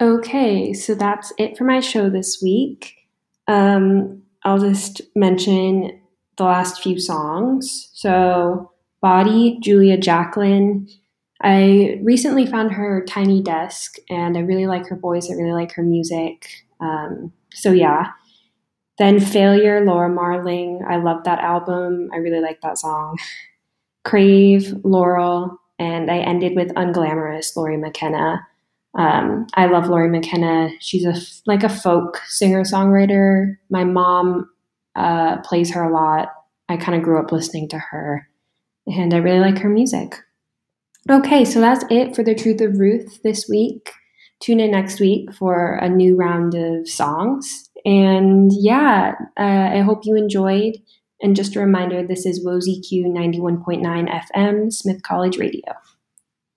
Okay, so that's it for my show this week. Um, I'll just mention the last few songs. So, Body, Julia Jacklin. I recently found her Tiny Desk, and I really like her voice. I really like her music. Um, so, yeah. Then Failure, Laura Marling. I love that album. I really like that song. Crave, Laurel, and I ended with Unglamorous, Lori McKenna. Um, I love Lori McKenna. She's a like a folk singer songwriter. My mom uh, plays her a lot. I kind of grew up listening to her, and I really like her music. Okay, so that's it for the Truth of Ruth this week. Tune in next week for a new round of songs. And yeah, uh, I hope you enjoyed. And just a reminder this is WOZQ 91.9 FM, Smith College Radio.